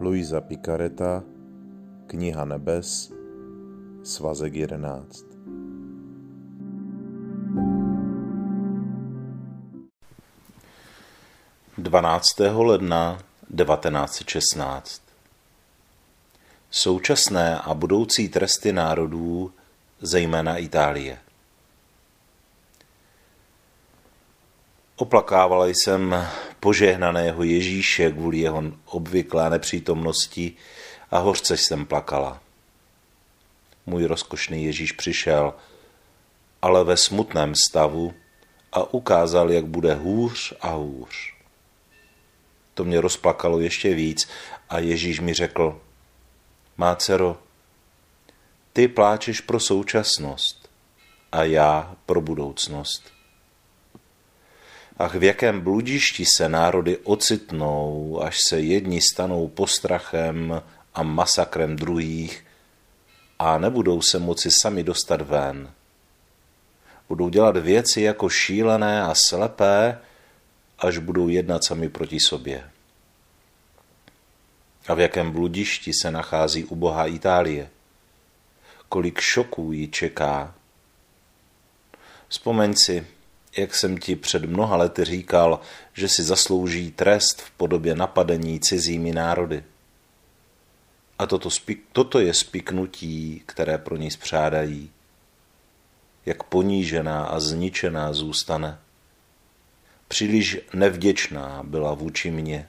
Luisa Picareta, Kniha nebes, svazek 11. Dvanáctého ledna 1916 Současné a budoucí tresty národů, zejména Itálie. Oplakával jsem požehnaného Ježíše kvůli jeho obvyklé nepřítomnosti a hořce jsem plakala. Můj rozkošný Ježíš přišel, ale ve smutném stavu a ukázal, jak bude hůř a hůř. To mě rozplakalo ještě víc a Ježíš mi řekl, má dcero, ty pláčeš pro současnost a já pro budoucnost. Ach, v jakém bludišti se národy ocitnou, až se jedni stanou postrachem a masakrem druhých a nebudou se moci sami dostat ven. Budou dělat věci jako šílené a slepé, až budou jednat sami proti sobě. A v jakém bludišti se nachází ubohá Itálie? Kolik šoků ji čeká? Vzpomeň si, jak jsem ti před mnoha lety říkal, že si zaslouží trest v podobě napadení cizími národy. A toto, spik, toto je spiknutí, které pro ní spřádají. Jak ponížená a zničená zůstane. Příliš nevděčná byla vůči mně.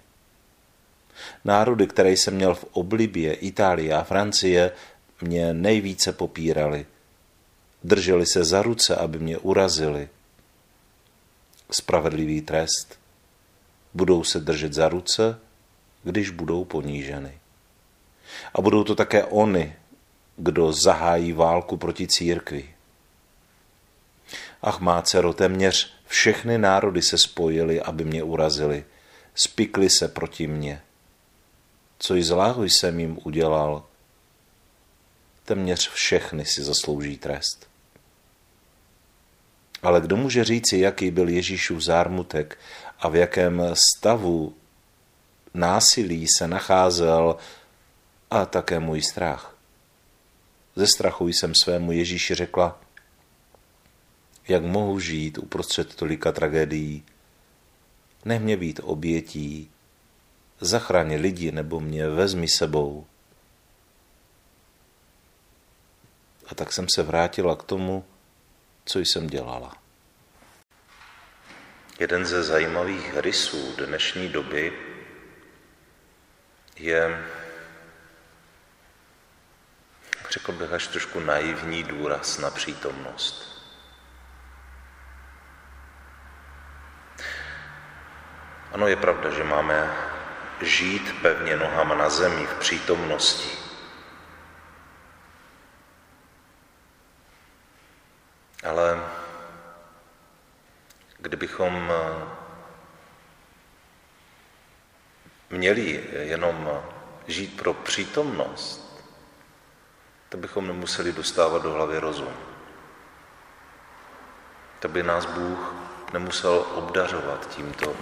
Národy, které jsem měl v oblibě, Itálie a Francie, mě nejvíce popírali. Drželi se za ruce, aby mě urazili spravedlivý trest. Budou se držet za ruce, když budou poníženy. A budou to také oni, kdo zahájí válku proti církvi. Ach, má dcero, téměř všechny národy se spojily, aby mě urazili. Spikli se proti mně. Co i zláho jsem jim udělal, téměř všechny si zaslouží trest. Ale kdo může říci, jaký byl Ježíšův zármutek a v jakém stavu násilí se nacházel a také můj strach. Ze strachu jsem svému Ježíši řekla, jak mohu žít uprostřed tolika tragédií. Nech mě být obětí, zachraň lidi nebo mě vezmi sebou. A tak jsem se vrátila k tomu, co jsem dělala. Jeden ze zajímavých rysů dnešní doby je, řekl bych, až trošku naivní důraz na přítomnost. Ano, je pravda, že máme žít pevně nohama na zemi v přítomnosti. Ale kdybychom eh, měli jenom žít pro přítomnost, to bychom nemuseli dostávat do hlavy rozum. To by nás Bůh nemusel obdařovat tímto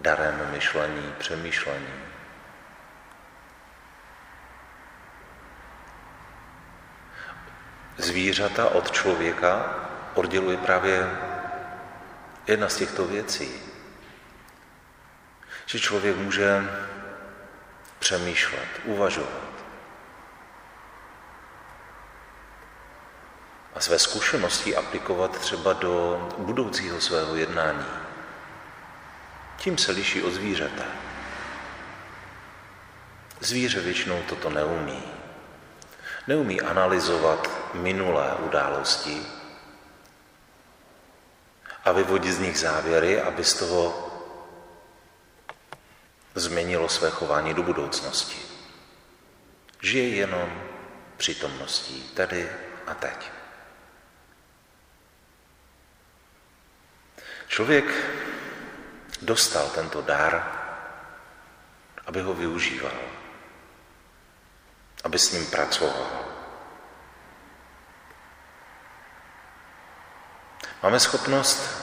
darem myšlení, přemýšlení. Zvířata od člověka odděluje právě jedna z těchto věcí. Že člověk může přemýšlet, uvažovat. A své zkušenosti aplikovat třeba do budoucího svého jednání. Tím se liší od zvířete. Zvíře většinou toto neumí. Neumí analyzovat minulé události, a vyvodit z nich závěry, aby z toho změnilo své chování do budoucnosti. Žije jenom přítomností tady a teď. Člověk dostal tento dar, aby ho využíval, aby s ním pracoval. Máme schopnost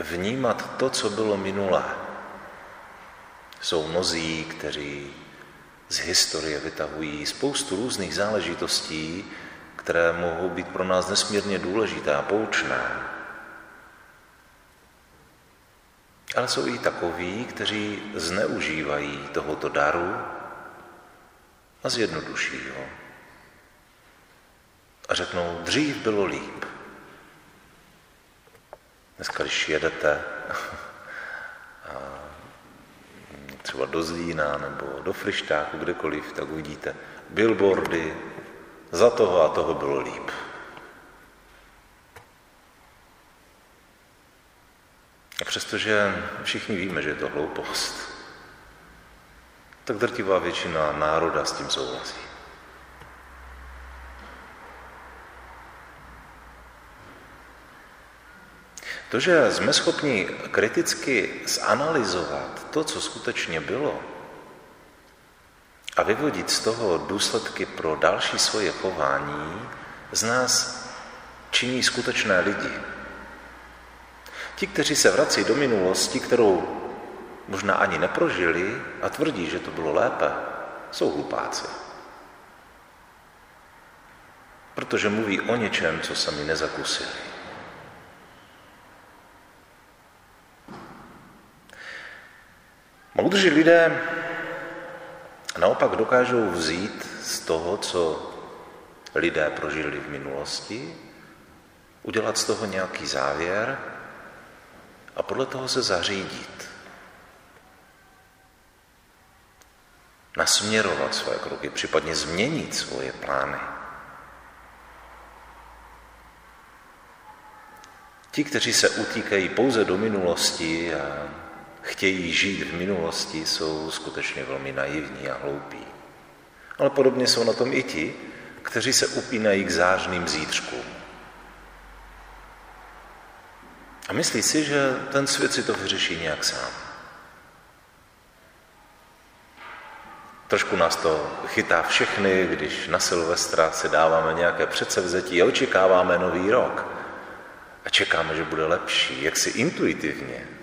vnímat to, co bylo minulé. Jsou mnozí, kteří z historie vytahují spoustu různých záležitostí, které mohou být pro nás nesmírně důležité a poučné. Ale jsou i takoví, kteří zneužívají tohoto daru a zjednoduší ho. A řeknou, dřív bylo líp. Dneska, když jedete třeba do Zlína nebo do Frištáku, kdekoliv, tak uvidíte billboardy, za toho a toho bylo líp. A přestože všichni víme, že je to hloupost, tak drtivá většina národa s tím souhlasí. To, že jsme schopni kriticky zanalizovat to, co skutečně bylo, a vyvodit z toho důsledky pro další svoje chování, z nás činí skutečné lidi. Ti, kteří se vrací do minulosti, kterou možná ani neprožili a tvrdí, že to bylo lépe, jsou hlupáci. Protože mluví o něčem, co sami nezakusili. Moudří lidé naopak dokážou vzít z toho, co lidé prožili v minulosti, udělat z toho nějaký závěr a podle toho se zařídit. Nasměrovat své kroky, případně změnit svoje plány. Ti, kteří se utíkají pouze do minulosti a chtějí žít v minulosti, jsou skutečně velmi naivní a hloupí. Ale podobně jsou na tom i ti, kteří se upínají k zářným zítřkům. A myslí si, že ten svět si to vyřeší nějak sám. Trošku nás to chytá všechny, když na Silvestra si dáváme nějaké předsevzetí a očekáváme nový rok. A čekáme, že bude lepší, jak si intuitivně.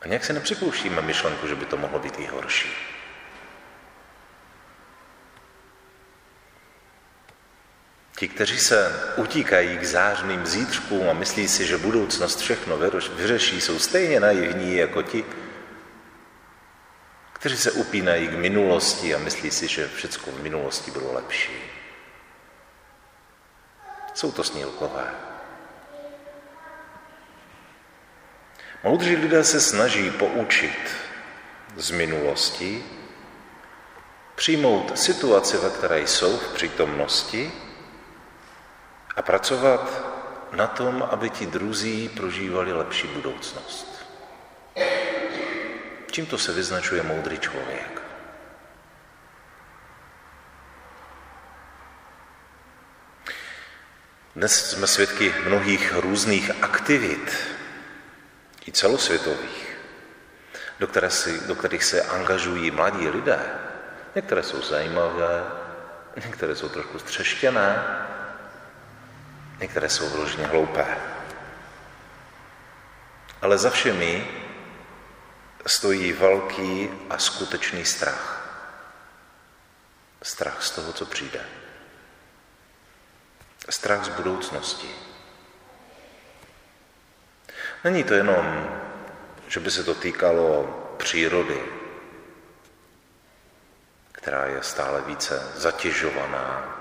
A nějak se nepřipouštíme myšlenku, že by to mohlo být i horší. Ti, kteří se utíkají k zářným zítřkům a myslí si, že budoucnost všechno vyřeší, jsou stejně naivní jako ti, kteří se upínají k minulosti a myslí si, že všechno v minulosti bylo lepší. Jsou to snílkové. Moudří lidé se snaží poučit z minulosti, přijmout situaci, ve které jsou v přítomnosti a pracovat na tom, aby ti druzí prožívali lepší budoucnost. Čím to se vyznačuje moudrý člověk? Dnes jsme svědky mnohých různých aktivit, i celosvětových, do, které si, do kterých se angažují mladí lidé. Některé jsou zajímavé, některé jsou trošku střeštěné, některé jsou vyloženě hloupé. Ale za všemi stojí velký a skutečný strach. Strach z toho, co přijde. Strach z budoucnosti. Není to jenom, že by se to týkalo přírody, která je stále více zatěžovaná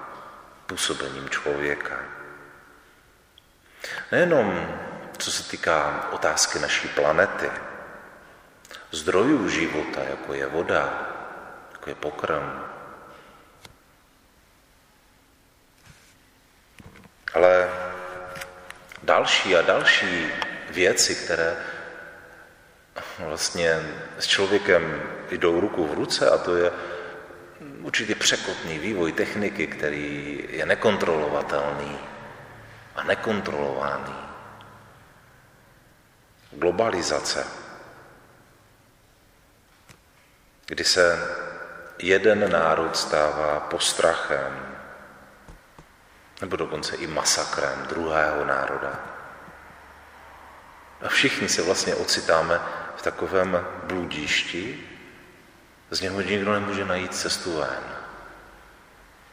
působením člověka. Nejenom co se týká otázky naší planety, zdrojů života, jako je voda, jako je pokrm, ale další a další věci, které vlastně s člověkem jdou ruku v ruce a to je určitý překotný vývoj techniky, který je nekontrolovatelný a nekontrolovaný. Globalizace, kdy se jeden národ stává postrachem nebo dokonce i masakrem druhého národa. A všichni se vlastně ocitáme v takovém bludišti, z něho nikdo nemůže najít cestu ven.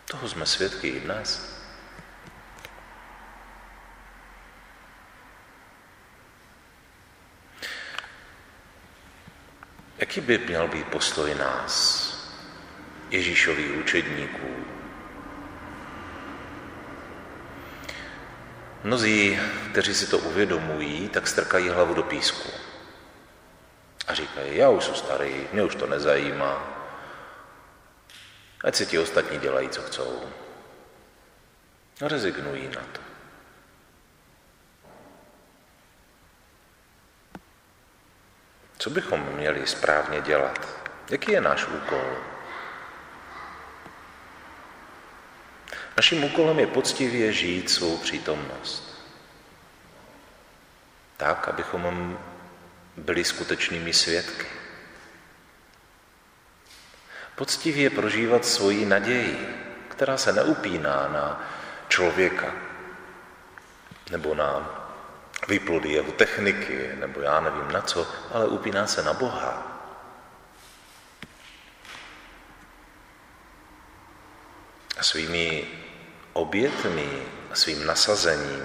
Toho jsme svědky i dnes. Jaký by měl být postoj nás, Ježíšových učedníků? Mnozí, kteří si to uvědomují, tak strkají hlavu do písku. A říkají, já už jsem starý, mě už to nezajímá. Ať si ti ostatní dělají, co chcou. A rezignují na to. Co bychom měli správně dělat? Jaký je náš úkol? Naším úkolem je poctivě žít svou přítomnost. Tak, abychom byli skutečnými svědky. Poctivě prožívat svoji naději, která se neupíná na člověka nebo na výplody jeho techniky, nebo já nevím na co, ale upíná se na Boha. A svými obětmi a svým nasazením,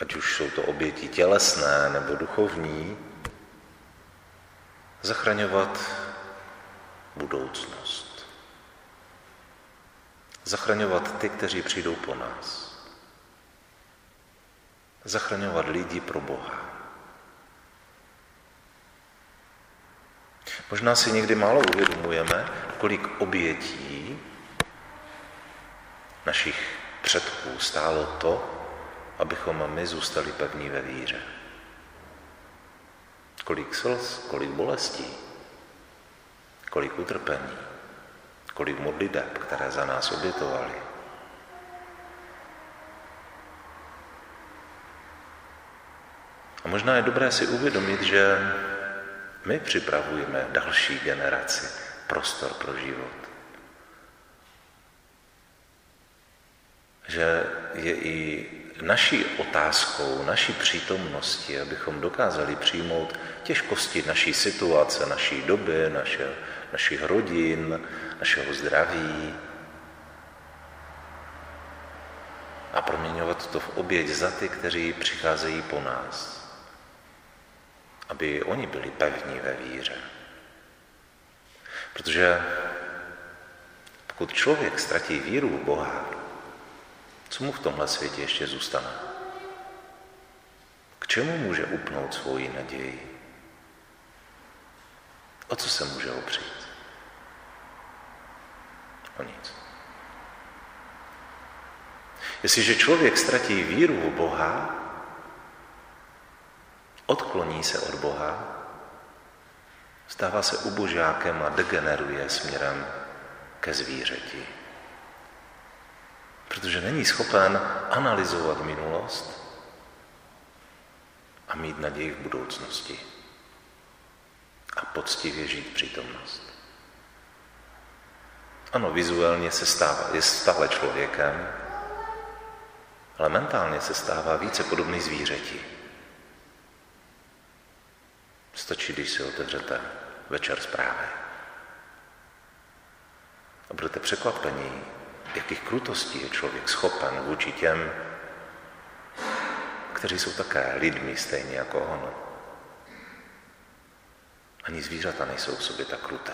ať už jsou to oběti tělesné nebo duchovní, zachraňovat budoucnost. Zachraňovat ty, kteří přijdou po nás zachraňovat lidi pro Boha. Možná si někdy málo uvědomujeme, kolik obětí našich předků stálo to, abychom my zůstali pevní ve víře. Kolik slz, kolik bolestí, kolik utrpení, kolik modliteb, které za nás obětovali. A možná je dobré si uvědomit, že my připravujeme další generaci prostor pro život. Že je i naší otázkou, naší přítomnosti, abychom dokázali přijmout těžkosti naší situace, naší doby, naše, našich rodin, našeho zdraví a proměňovat to v oběť za ty, kteří přicházejí po nás aby oni byli pevní ve víře. Protože pokud člověk ztratí víru v Boha, co mu v tomhle světě ještě zůstane? K čemu může upnout svoji naději? O co se může opřít? O nic. Jestliže člověk ztratí víru v Boha, odkloní se od Boha, stává se ubožákem a degeneruje směrem ke zvířeti. Protože není schopen analyzovat minulost a mít naději v budoucnosti a poctivě žít přítomnost. Ano, vizuálně se stává, je stále člověkem, ale mentálně se stává více podobný zvířeti. Stačí, když si otevřete večer zprávy. A budete překvapení, jakých krutostí je člověk schopen vůči těm, kteří jsou také lidmi stejně jako on. Ani zvířata nejsou v sobě tak kruté.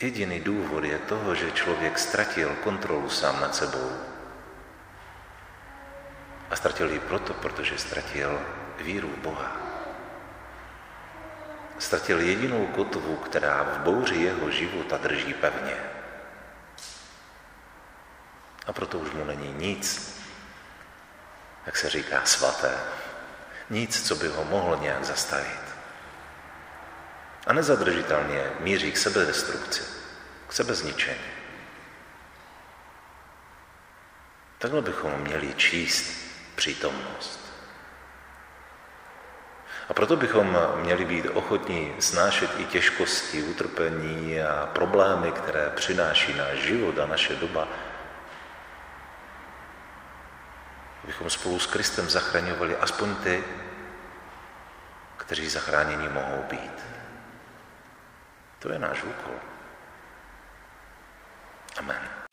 Jediný důvod je toho, že člověk ztratil kontrolu sám nad sebou. A ztratil ji proto, protože ztratil víru v Boha. Ztratil jedinou kotvu, která v bouři jeho života drží pevně. A proto už mu není nic, jak se říká, svaté. Nic, co by ho mohlo nějak zastavit. A nezadržitelně míří k sebedestrukci, k sebezničení. Takhle bychom měli číst přítomnost. A proto bychom měli být ochotní snášet i těžkosti, utrpení a problémy, které přináší náš život a naše doba. Abychom spolu s Kristem zachraňovali aspoň ty, kteří zachráněni mohou být. To je náš úkol. Amen.